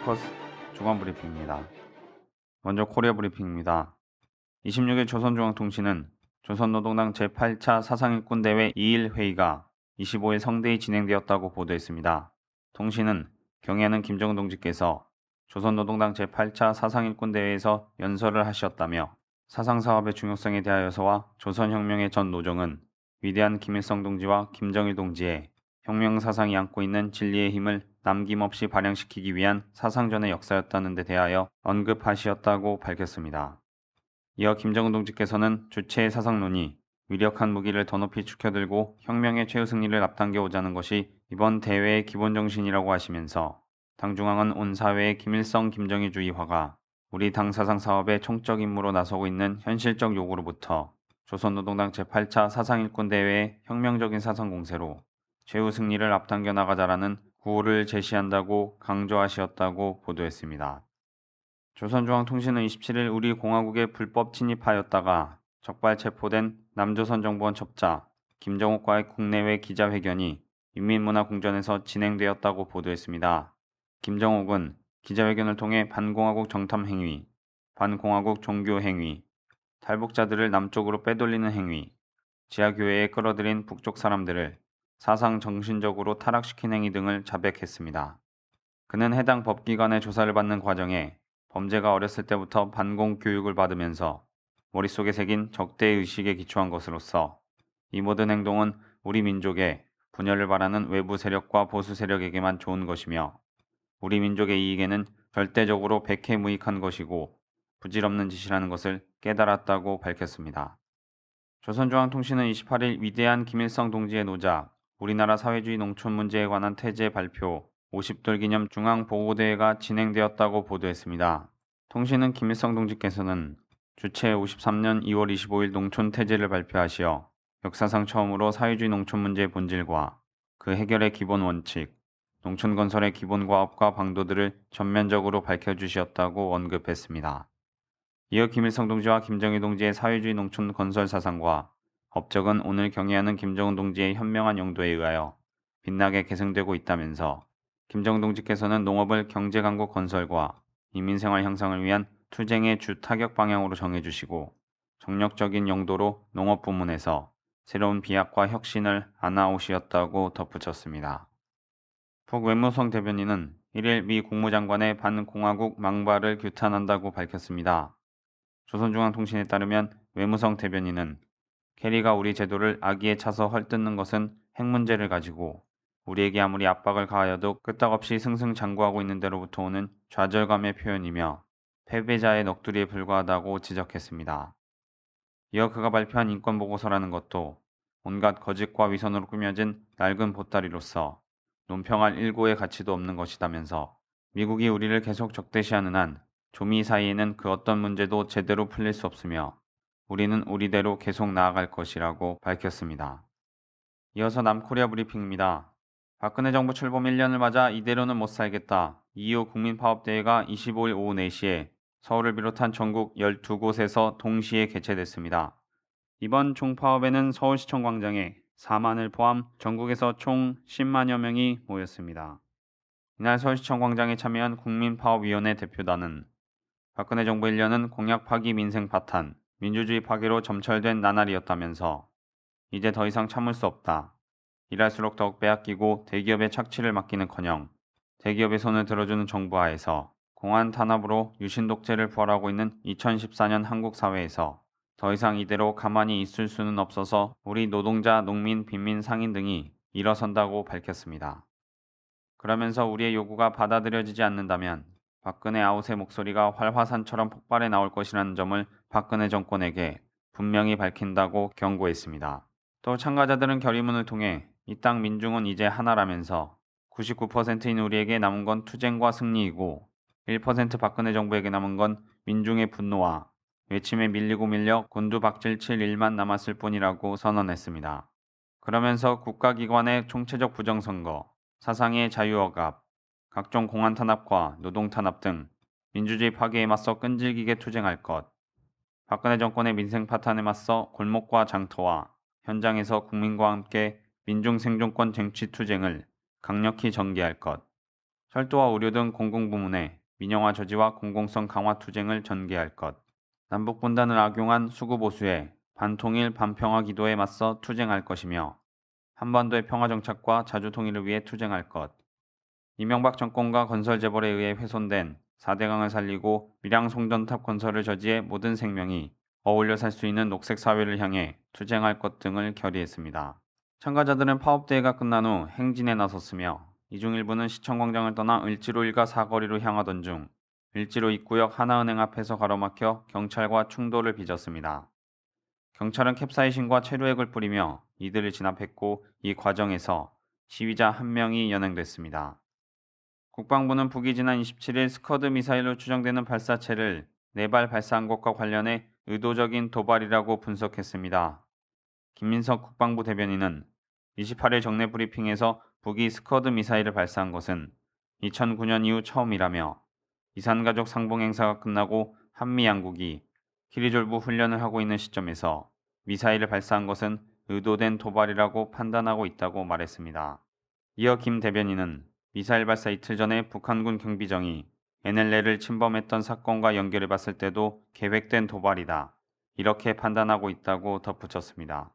포커스 주간 브리핑입니다. 먼저 코리아 브리핑입니다. 26일 조선중앙통신은 조선노동당 제8차 사상일꾼대회 2일 회의가 25일 성대히 진행되었다고 보도했습니다. 통신은 경애하는 김정은 동지께서 조선노동당 제8차 사상일꾼대회에서 연설을 하셨다며 사상사업의 중요성에 대하여서와 조선혁명의 전 노정은 위대한 김일성 동지와 김정일 동지의 혁명사상이 안고 있는 진리의 힘을 남김없이 발현시키기 위한 사상전의 역사였다는 데 대하여 언급하시었다고 밝혔습니다. 이어 김정은 동지께서는 주체의 사상론이 위력한 무기를 더 높이 축혀들고 혁명의 최후 승리를 앞당겨 오자는 것이 이번 대회의 기본 정신이라고 하시면서 당중앙은 온 사회의 김일성 김정일주의화가 우리 당 사상 사업의 총적 임무로 나서고 있는 현실적 요구로부터 조선노동당 제8차 사상일꾼 대회의 혁명적인 사상 공세로 최후 승리를 앞당겨 나가자라는 구호를 제시한다고 강조하시었다고 보도했습니다. 조선중앙통신은 27일 우리 공화국에 불법 침입하였다가 적발 체포된 남조선 정부원 첩자 김정옥과의 국내외 기자회견이 인민문화궁전에서 진행되었다고 보도했습니다. 김정옥은 기자회견을 통해 반공화국 정탐 행위, 반공화국 종교 행위, 탈북자들을 남쪽으로 빼돌리는 행위, 지하교회에 끌어들인 북쪽 사람들을 사상 정신적으로 타락시킨 행위 등을 자백했습니다. 그는 해당 법기관의 조사를 받는 과정에 범죄가 어렸을 때부터 반공 교육을 받으면서 머릿속에 새긴 적대 의식에 기초한 것으로서 이 모든 행동은 우리 민족의 분열을 바라는 외부 세력과 보수 세력에게만 좋은 것이며 우리 민족의 이익에는 절대적으로 백해무익한 것이고 부질없는 짓이라는 것을 깨달았다고 밝혔습니다. 조선중앙통신은 28일 위대한 김일성 동지의 노작, 우리나라 사회주의 농촌 문제에 관한 태제 발표 50돌 기념 중앙보고대회가 진행되었다고 보도했습니다. 통신은 김일성 동지께서는 주최 53년 2월 25일 농촌 태제를 발표하시어 역사상 처음으로 사회주의 농촌 문제의 본질과 그 해결의 기본 원칙, 농촌 건설의 기본 과업과 방도들을 전면적으로 밝혀주셨다고 언급했습니다. 이어 김일성 동지와 김정일 동지의 사회주의 농촌 건설 사상과 업적은 오늘 경애하는 김정은 동지의 현명한 용도에 의하여 빛나게 계승되고 있다면서 김정은 동지께서는 농업을 경제 강국 건설과 인민생활 향상을 위한 투쟁의 주 타격 방향으로 정해주시고 정력적인 용도로 농업 부문에서 새로운 비약과 혁신을 안아오시었다고 덧붙였습니다. 북 외무성 대변인은 1일 미 국무장관의 반공화국 망발을 규탄한다고 밝혔습니다. 조선중앙통신에 따르면 외무성 대변인은 캐리가 우리 제도를 아기에 차서 헐뜯는 것은 핵 문제를 가지고 우리에게 아무리 압박을 가하여도 끄떡없이 승승장구하고 있는 데로부터 오는 좌절감의 표현이며 패배자의 넋두리에 불과하다고 지적했습니다. 이어 그가 발표한 인권보고서라는 것도 온갖 거짓과 위선으로 꾸며진 낡은 보따리로서 논평할 일고의 가치도 없는 것이다면서 미국이 우리를 계속 적대시하는 한 조미 사이에는 그 어떤 문제도 제대로 풀릴 수 없으며 우리는 우리대로 계속 나아갈 것이라고 밝혔습니다. 이어서 남코리아 브리핑입니다. 박근혜 정부 출범 1년을 맞아 이대로는 못 살겠다. 2.25 국민파업대회가 25일 오후 4시에 서울을 비롯한 전국 12곳에서 동시에 개최됐습니다. 이번 총파업에는 서울시청 광장에 4만을 포함 전국에서 총 10만여 명이 모였습니다. 이날 서울시청 광장에 참여한 국민파업위원회 대표단은 박근혜 정부 1년은 공약 파기 민생 파탄, 민주주의 파괴로 점철된 나날이었다면서 이제 더 이상 참을 수 없다. 일할수록 더욱 빼앗기고 대기업의 착취를 맡기는커녕 대기업의 손을 들어주는 정부 하에서 공안 탄압으로 유신 독재를 부활하고 있는 2014년 한국 사회에서 더 이상 이대로 가만히 있을 수는 없어서 우리 노동자, 농민, 빈민, 상인 등이 일어선다고 밝혔습니다. 그러면서 우리의 요구가 받아들여지지 않는다면 박근혜 아웃의 목소리가 활화산처럼 폭발해 나올 것이라는 점을 박근혜 정권에게 분명히 밝힌다고 경고했습니다. 또 참가자들은 결의문을 통해 이 땅 민중은 이제 하나라면서 99%인 우리에게 남은 건 투쟁과 승리이고 1% 박근혜 정부에게 남은 건 민중의 분노와 외침에 밀리고 밀려 곤두박질 칠 일만 남았을 뿐이라고 선언했습니다. 그러면서 국가기관의 총체적 부정선거, 사상의 자유억압, 각종 공안 탄압과 노동 탄압 등 민주주의 파괴에 맞서 끈질기게 투쟁할 것, 박근혜 정권의 민생 파탄에 맞서 골목과 장터와 현장에서 국민과 함께 민중 생존권 쟁취 투쟁을 강력히 전개할 것, 철도와 의료 등 공공부문의 민영화 저지와 공공성 강화 투쟁을 전개할 것. 남북 분단을 악용한 수구 보수에 반통일 반평화 기도에 맞서 투쟁할 것이며 한반도의 평화 정착과 자주 통일을 위해 투쟁할 것. 이명박 정권과 건설 재벌에 의해 훼손된 4대강을 살리고 밀양 송전탑 건설을 저지해 모든 생명이 어울려 살 수 있는 녹색 사회를 향해 투쟁할 것 등을 결의했습니다. 참가자들은 파업대회가 끝난 후 행진에 나섰으며 이중 일부는 시청광장을 떠나 을지로 일가 사거리로 향하던 중 을지로 입구역 하나은행 앞에서 가로막혀 경찰과 충돌을 빚었습니다. 경찰은 캡사이신과 최루액을 뿌리며 이들을 진압했고 이 과정에서 시위자 한 명이 연행됐습니다. 국방부는 북이 지난 27일 스커드 미사일로 추정되는 발사체를 네발 발사한 것과 관련해 의도적인 도발이라고 분석했습니다. 김민석 국방부 대변인은 28일 정례 브리핑에서 북이 스커드 미사일을 발사한 것은 2009년 이후 처음이라며 이산가족 상봉 행사가 끝나고 한미 양국이 키리졸브 훈련을 하고 있는 시점에서 미사일을 발사한 것은 의도된 도발이라고 판단하고 있다고 말했습니다. 이어 김 대변인은 미사일 발사 이틀 전에 북한군 경비정이 NLL을 침범했던 사건과 연결해 봤을 때도 계획된 도발이다. 이렇게 판단하고 있다고 덧붙였습니다.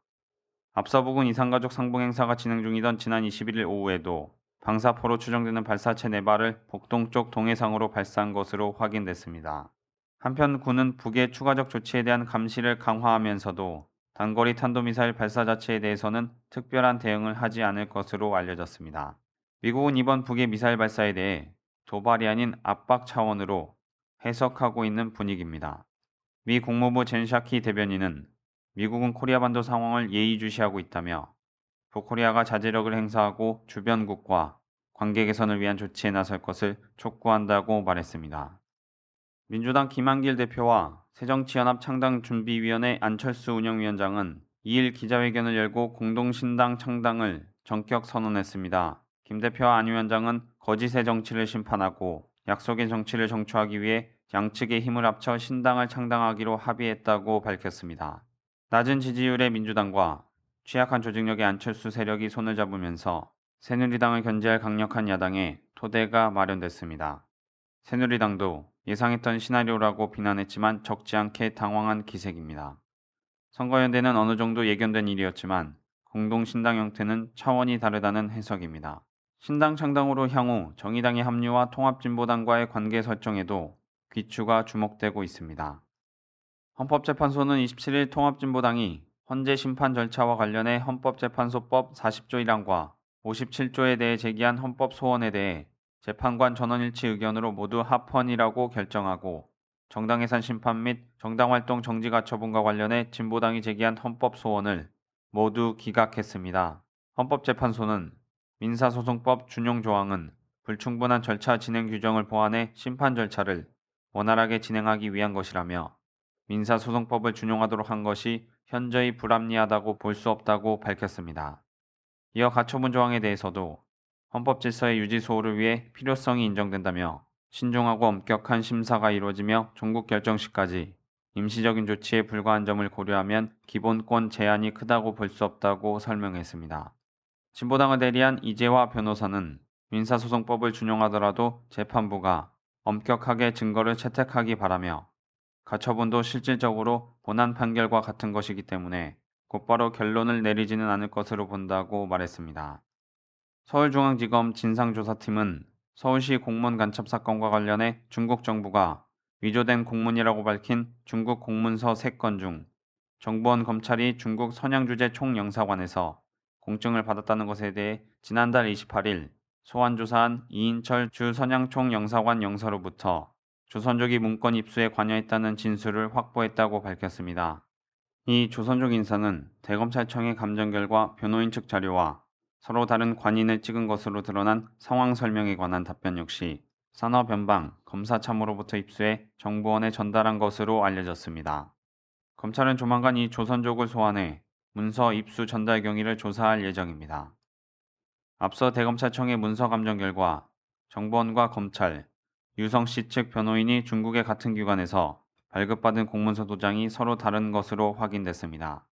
앞서 북은 이산가족 상봉 행사가 진행 중이던 지난 21일 오후에도 방사포로 추정되는 발사체 4발을 복동 쪽 동해상으로 발사한 것으로 확인됐습니다. 한편 군은 북의 추가적 조치에 대한 감시를 강화하면서도 단거리 탄도미사일 발사 자체에 대해서는 특별한 대응을 하지 않을 것으로 알려졌습니다. 미국은 이번 북의 미사일 발사에 대해 도발이 아닌 압박 차원으로 해석하고 있는 분위기입니다. 미 국무부 젠샤키 대변인은 미국은 코리아 반도 상황을 예의주시하고 있다며 북코리아가 자제력을 행사하고 주변국과 관계 개선을 위한 조치에 나설 것을 촉구한다고 말했습니다. 민주당 김한길 대표와 새정치연합 창당준비위원회 안철수 운영위원장은 2일 기자회견을 열고 공동신당 창당을 전격 선언했습니다. 김 대표와 안 위원장은 거짓의 정치를 심판하고 약속의 정치를 정초하기 위해 양측의 힘을 합쳐 신당을 창당하기로 합의했다고 밝혔습니다. 낮은 지지율의 민주당과 취약한 조직력의 안철수 세력이 손을 잡으면서 새누리당을 견제할 강력한 야당의 토대가 마련됐습니다. 새누리당도 예상했던 시나리오라고 비난했지만 적지 않게 당황한 기색입니다. 선거연대는 어느 정도 예견된 일이었지만 공동신당 형태는 차원이 다르다는 해석입니다. 신당 창당으로 향후 정의당의 합류와 통합진보당과의 관계 설정에도 귀추가 주목되고 있습니다. 헌법재판소는 27일 통합진보당이 헌재 심판 절차와 관련해 헌법재판소법 40조 1항과 57조에 대해 제기한 헌법 소원에 대해 재판관 전원일치 의견으로 모두 합헌이라고 결정하고 정당해산 심판 및 정당활동 정지가 처분과 관련해 진보당이 제기한 헌법 소원을 모두 기각했습니다. 헌법재판소는 민사소송법 준용 조항은 불충분한 절차 진행 규정을 보완해 심판 절차를 원활하게 진행하기 위한 것이라며 민사소송법을 준용하도록 한 것이 현저히 불합리하다고 볼 수 없다고 밝혔습니다. 이어 가처분 조항에 대해서도 헌법 질서의 유지 소홀을 위해 필요성이 인정된다며 신중하고 엄격한 심사가 이루어지며 종국 결정 시까지 임시적인 조치에 불과한 점을 고려하면 기본권 제한이 크다고 볼 수 없다고 설명했습니다. 진보당을 대리한 이재화 변호사는 민사소송법을 준용하더라도 재판부가 엄격하게 증거를 채택하기 바라며 가처분도 실질적으로 본안 판결과 같은 것이기 때문에 곧바로 결론을 내리지는 않을 것으로 본다고 말했습니다. 서울중앙지검 진상조사팀은 서울시 공무원 간첩 사건과 관련해 중국 정부가 위조된 공문이라고 밝힌 중국 공문서 3건 중 정보원 검찰이 중국 선양주재 총영사관에서 공증을 받았다는 것에 대해 지난달 28일 소환조사한 이인철 주 선양총 영사관 영사로부터 조선족이 문건 입수에 관여했다는 진술을 확보했다고 밝혔습니다. 이 조선족 인사는 대검찰청의 감정 결과 변호인 측 자료와 서로 다른 관인을 찍은 것으로 드러난 상황 설명에 관한 답변 역시 산업연방 검사참으로부터 입수해 정보원에 전달한 것으로 알려졌습니다. 검찰은 조만간 이 조선족을 소환해 문서 입수 전달 경위를 조사할 예정입니다. 앞서 대검찰청의 문서 감정 결과 정보원과 검찰, 유성 씨 측 변호인이 중국의 같은 기관에서 발급받은 공문서 도장이 서로 다른 것으로 확인됐습니다.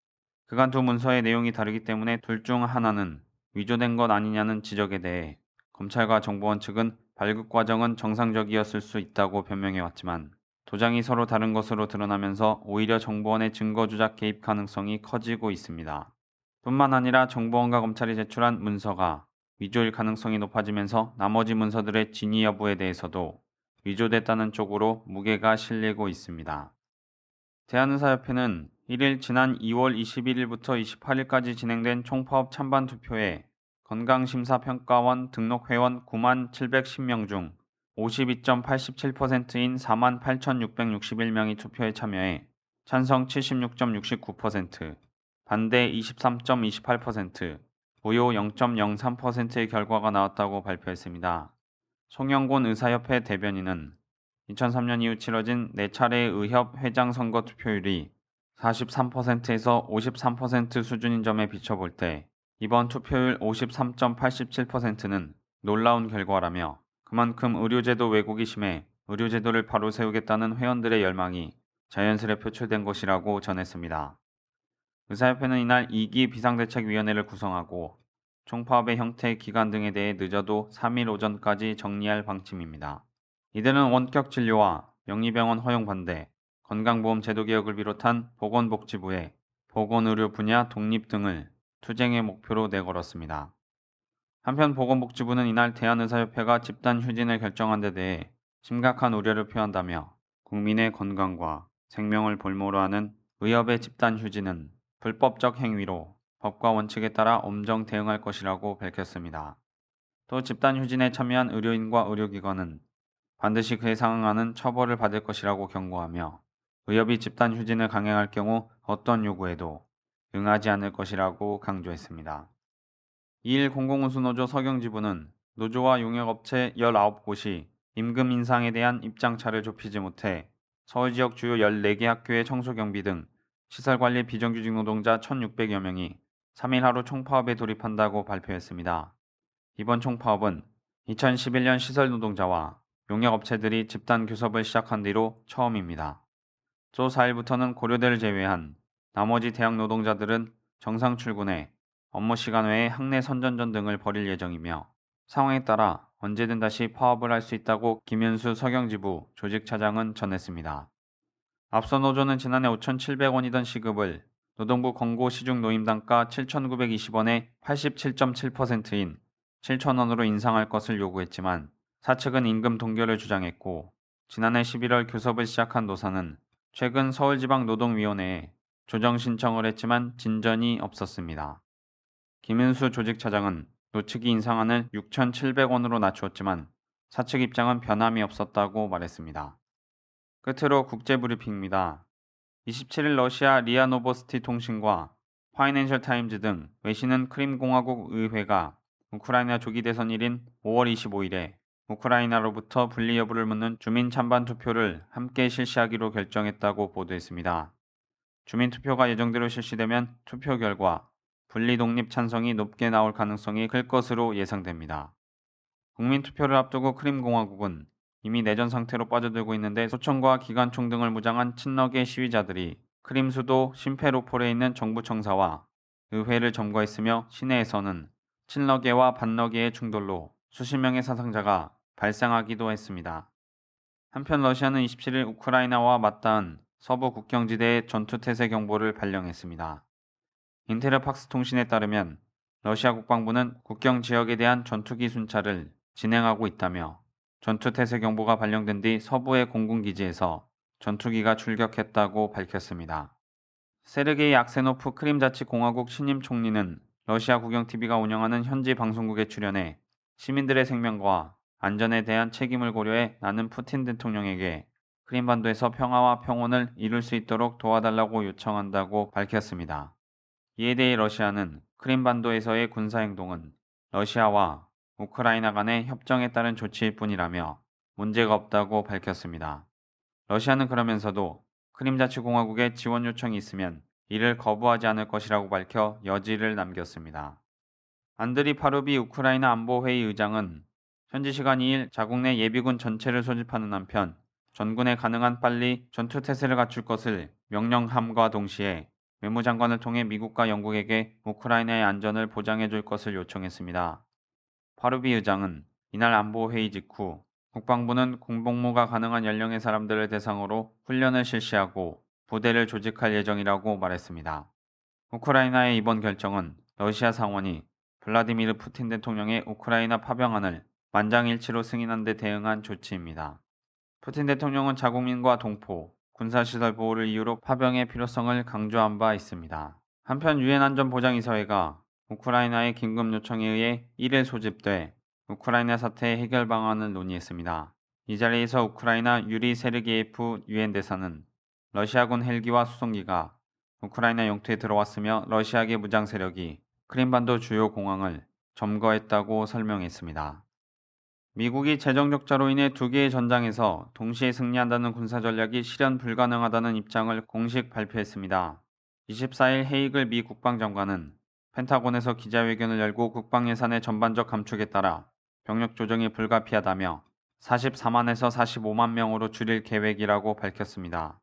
그간 두 문서의 내용이 다르기 때문에 둘 중 하나는 위조된 것 아니냐는 지적에 대해 검찰과 정보원 측은 발급 과정은 정상적이었을 수 있다고 변명해왔지만 도장이 서로 다른 것으로 드러나면서 오히려 정보원의 증거 조작 개입 가능성이 커지고 있습니다. 뿐만 아니라 정보원과 검찰이 제출한 문서가 위조일 가능성이 높아지면서 나머지 문서들의 진위 여부에 대해서도 위조됐다는 쪽으로 무게가 실리고 있습니다. 대한의사협회는 1일 지난 2월 21일부터 28일까지 진행된 총파업 찬반 투표에 건강심사평가원 등록 회원 9만 710명 중 52.87%인 4만 8,661명이 투표에 참여해 찬성 76.69%, 반대 23.28%, 무효 0.03%의 결과가 나왔다고 발표했습니다. 송영곤 의사협회 대변인은 2003년 이후 치러진 4차례의 의협 회장 선거 투표율이 43%에서 53% 수준인 점에 비춰볼 때 이번 투표율 53.87%는 놀라운 결과라며 그만큼 의료제도 왜곡이 심해 의료제도를 바로 세우겠다는 회원들의 열망이 자연스레 표출된 것이라고 전했습니다. 의사협회는 이날 2기 비상대책위원회를 구성하고 총파업의 형태, 기간 등에 대해 늦어도 3일 오전까지 정리할 방침입니다. 이들은 원격 진료와 영리병원 허용 반대, 건강보험 제도 개혁을 비롯한 보건복지부의 보건의료 분야 독립 등을 투쟁의 목표로 내걸었습니다. 한편 보건복지부는 이날 대한의사협회가 집단 휴진을 결정한 데 대해 심각한 우려를 표한다며 국민의 건강과 생명을 볼모로 하는 의협의 집단 휴진은 불법적 행위로 법과 원칙에 따라 엄정 대응할 것이라고 밝혔습니다. 또 집단 휴진에 참여한 의료인과 의료기관은 반드시 그에 상응하는 처벌을 받을 것이라고 경고하며 의협이 집단 휴진을 강행할 경우 어떤 요구에도 응하지 않을 것이라고 강조했습니다. 2일 공공운수노조 서경지부는 노조와 용역업체 19곳이 임금 인상에 대한 입장차를 좁히지 못해 서울 지역 주요 14개 학교의 청소경비 등 시설관리 비정규직 노동자 1,600여 명이 3일 하루 총파업에 돌입한다고 발표했습니다. 이번 총파업은 2011년 시설 노동자와 용역업체들이 집단 교섭을 시작한 뒤로 처음입니다. 조 4일부터는 고려대를 제외한 나머지 대학 노동자들은 정상 출근해 업무 시간 외에 학내 선전전 등을 벌일 예정이며 상황에 따라 언제든 다시 파업을 할 수 있다고 김현수 서경지부 조직차장은 전했습니다. 앞서 노조는 지난해 5,700원이던 시급을 노동부 권고 시중 노임단가 7,920원에 87.7%인 7,000원으로 인상할 것을 요구했지만 사측은 임금 동결을 주장했고 지난해 11월 교섭을 시작한 노사는 최근 서울지방노동위원회에 조정 신청을 했지만 진전이 없었습니다. 김은수 조직 차장은 노측이 인상안을 6,700원으로 낮추었지만 사측 입장은 변함이 없었다고 말했습니다. 끝으로 국제브리핑입니다. 27일 러시아 리아노보스티 통신과 파이낸셜 타임즈 등 외신은 크림공화국 의회가 우크라이나 조기 대선 일인 5월 25일에 우크라이나로부터 분리 여부를 묻는 주민 찬반 투표를 함께 실시하기로 결정했다고 보도했습니다. 주민 투표가 예정대로 실시되면 투표 결과 분리 독립 찬성이 높게 나올 가능성이 클 것으로 예상됩니다. 국민 투표를 앞두고 크림공화국은 이미 내전 상태로 빠져들고 있는데 소총과 기관총 등을 무장한 친러계 시위자들이 크림 수도 심페로폴에 있는 정부 청사와 의회를 점거했으며 시내에서는 친러계와 반러계의 충돌로 수십 명의 사상자가 발생하기도 했습니다. 한편 러시아는 27일 우크라이나와 맞닿은 서부 국경지대에 전투태세 경보를 발령했습니다. 인테르팍스 통신에 따르면 러시아 국방부는 국경 지역에 대한 전투기 순찰을 진행하고 있다며 전투 태세 경보가 발령된 뒤 서부의 공군기지에서 전투기가 출격했다고 밝혔습니다. 세르게이 악세노프 크림자치공화국 신임 총리는 러시아 국영TV가 운영하는 현지 방송국에 출연해 시민들의 생명과 안전에 대한 책임을 고려해 나는 푸틴 대통령에게 크림반도에서 평화와 평온을 이룰 수 있도록 도와달라고 요청한다고 밝혔습니다. 이에 대해 러시아는 크림반도에서의 군사행동은 러시아와 우크라이나 간의 협정에 따른 조치일 뿐이라며 문제가 없다고 밝혔습니다. 러시아는 그러면서도 크림자치공화국의 지원 요청이 있으면 이를 거부하지 않을 것이라고 밝혀 여지를 남겼습니다. 안드리 파루비 우크라이나 안보회의 의장은 현지 시간 2일 자국 내 예비군 전체를 소집하는 한편 전군에 가능한 빨리 전투 태세를 갖출 것을 명령함과 동시에 외무장관을 통해 미국과 영국에게 우크라이나의 안전을 보장해 줄 것을 요청했습니다. 파루비 의장은 이날 안보회의 직후 국방부는 군복무가 가능한 연령의 사람들을 대상으로 훈련을 실시하고 부대를 조직할 예정이라고 말했습니다. 우크라이나의 이번 결정은 러시아 상원이 블라디미르 푸틴 대통령의 우크라이나 파병안을 만장일치로 승인한 데 대응한 조치입니다. 푸틴 대통령은 자국민과 동포, 군사시설 보호를 이유로 파병의 필요성을 강조한 바 있습니다. 한편 유엔 안전보장이사회가 우크라이나의 긴급 요청에 의해 1일 소집돼 우크라이나 사태 해결 방안을 논의했습니다. 이 자리에서 우크라이나 유리 세르게예프 유엔 대사는 러시아군 헬기와 수송기가 우크라이나 영토에 들어왔으며 러시아계 무장 세력이 크림반도 주요 공항을 점거했다고 설명했습니다. 미국이 재정 적자로 인해 두 개의 전장에서 동시에 승리한다는 군사 전략이 실현 불가능하다는 입장을 공식 발표했습니다. 24일 헤이글 미 국방장관은 펜타곤에서 기자회견을 열고 국방 예산의 전반적 감축에 따라 병력 조정이 불가피하다며 44만에서 45만 명으로 줄일 계획이라고 밝혔습니다.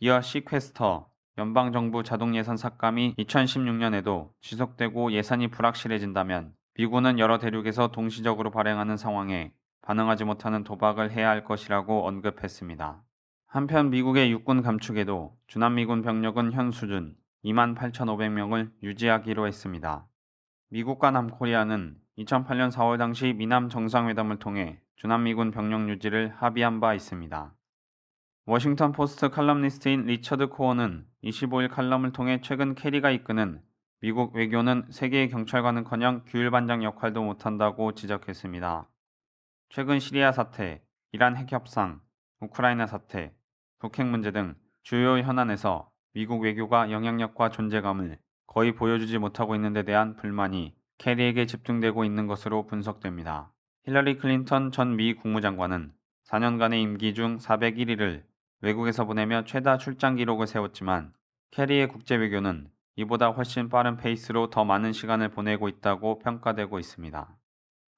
이어 시퀘스터 연방정부 자동예산 삭감이 2016년에도 지속되고 예산이 불확실해진다면 미군은 여러 대륙에서 동시적으로 발행하는 상황에 반응하지 못하는 도박을 해야 할 것이라고 언급했습니다. 한편 미국의 육군 감축에도 주남미군 병력은 현 수준 2만 8,500명을 유지하기로 했습니다. 미국과 남코리아는 2008년 4월 당시 미남 정상회담을 통해 주남미군 병력 유지를 합의한 바 있습니다. 워싱턴 포스트 칼럼니스트인 리처드 코언은 25일 칼럼을 통해 최근 케리가 이끄는 미국 외교는 세계의 경찰관은커녕 규율반장 역할도 못한다고 지적했습니다. 최근 시리아 사태, 이란 핵협상, 우크라이나 사태, 북핵 문제 등 주요 현안에서 미국 외교가 영향력과 존재감을 거의 보여주지 못하고 있는 데 대한 불만이 케리에게 집중되고 있는 것으로 분석됩니다. 힐러리 클린턴 전 미 국무장관은 4년간의 임기 중 401일을 외국에서 보내며 최다 출장 기록을 세웠지만 케리의 국제 외교는 이보다 훨씬 빠른 페이스로 더 많은 시간을 보내고 있다고 평가되고 있습니다.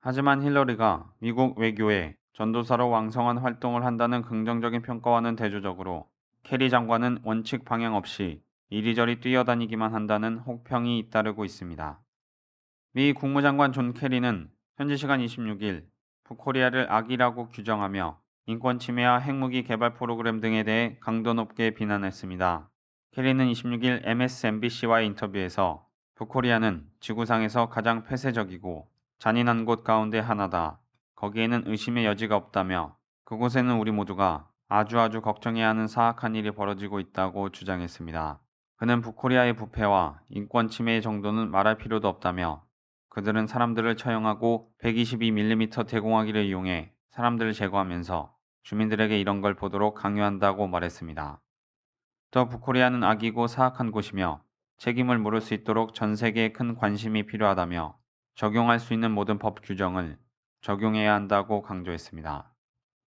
하지만 힐러리가 미국 외교에 전도사로 왕성한 활동을 한다는 긍정적인 평가와는 대조적으로 케리 장관은 원칙 방향 없이 이리저리 뛰어다니기만 한다는 혹평이 잇따르고 있습니다. 미 국무장관 존 케리는 현지 시간 26일 북코리아를 악이라고 규정하며 인권 침해와 핵무기 개발 프로그램 등에 대해 강도 높게 비난했습니다. 케리는 26일 MSNBC와의 인터뷰에서 북코리아는 지구상에서 가장 폐쇄적이고 잔인한 곳 가운데 하나다. 거기에는 의심의 여지가 없다며 그곳에는 우리 모두가 아주 아주 걱정해야 하는 사악한 일이 벌어지고 있다고 주장했습니다. 그는 북코리아의 부패와 인권 침해의 정도는 말할 필요도 없다며 그들은 사람들을 처형하고 122mm 대공화기를 이용해 사람들을 제거하면서 주민들에게 이런 걸 보도록 강요한다고 말했습니다. 또 북코리아는 악이고 사악한 곳이며 책임을 물을 수 있도록 전 세계에 큰 관심이 필요하다며 적용할 수 있는 모든 법 규정을 적용해야 한다고 강조했습니다.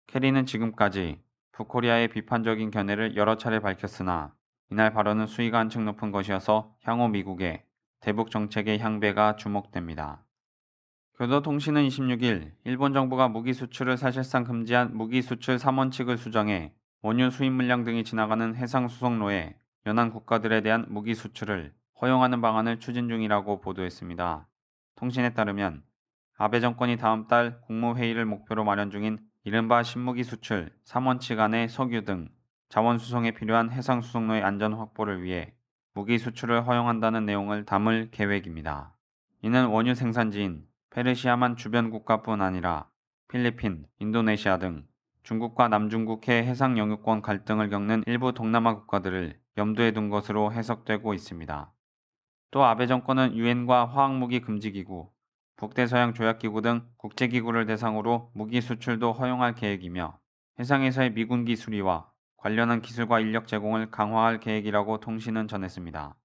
캐리는 지금까지 북코리아의 비판적인 견해를 여러 차례 밝혔으나 이날 발언은 수위가 한층 높은 것이어서 향후 미국의 대북 정책의 향배가 주목됩니다. 교도통신은 26일 일본 정부가 무기 수출을 사실상 금지한 무기 수출 3원칙을 수정해 원유 수입 물량 등이 지나가는 해상 수송로에 연안 국가들에 대한 무기 수출을 허용하는 방안을 추진 중이라고 보도했습니다. 통신에 따르면 아베 정권이 다음 달 국무회의를 목표로 마련 중인 이른바 신무기 수출 3원칙 안의 석유 등 자원 수송에 필요한 해상 수송로의 안전 확보를 위해 무기 수출을 허용한다는 내용을 담을 계획입니다. 이는 원유 생산지인 페르시아만 주변 국가뿐 아니라 필리핀, 인도네시아 등 중국과 남중국해 해상 영유권 갈등을 겪는 일부 동남아 국가들을 염두에 둔 것으로 해석되고 있습니다. 또 아베 정권은 유엔과 화학무기 금지기구, 북대서양 조약기구 등 국제기구를 대상으로 무기 수출도 허용할 계획이며 해상에서의 미군기 수리와 관련한 기술과 인력 제공을 강화할 계획이라고 통신은 전했습니다.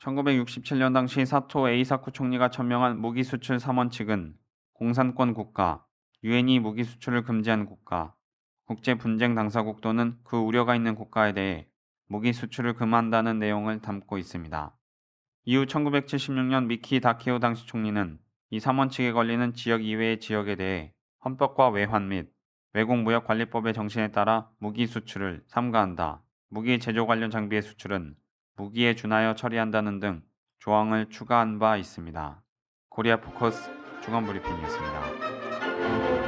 1967년 당시 사토 에이사쿠 총리가 천명한 무기 수출 3원칙은 공산권 국가, 유엔이 무기 수출을 금지한 국가, 국제 분쟁 당사국 또는 그 우려가 있는 국가에 대해 무기 수출을 금한다는 내용을 담고 있습니다. 이후 1976년 미키 다케오 당시 총리는 이 3원칙에 걸리는 지역 이외의 지역에 대해 헌법과 외환 및 외국 무역 관리법의 정신에 따라 무기 수출을 삼가한다. 무기 제조 관련 장비의 수출은 무기에 준하여 처리한다는 등 조항을 추가한 바 있습니다. 코리아 포커스 중앙 브리핑이었습니다. Thank you.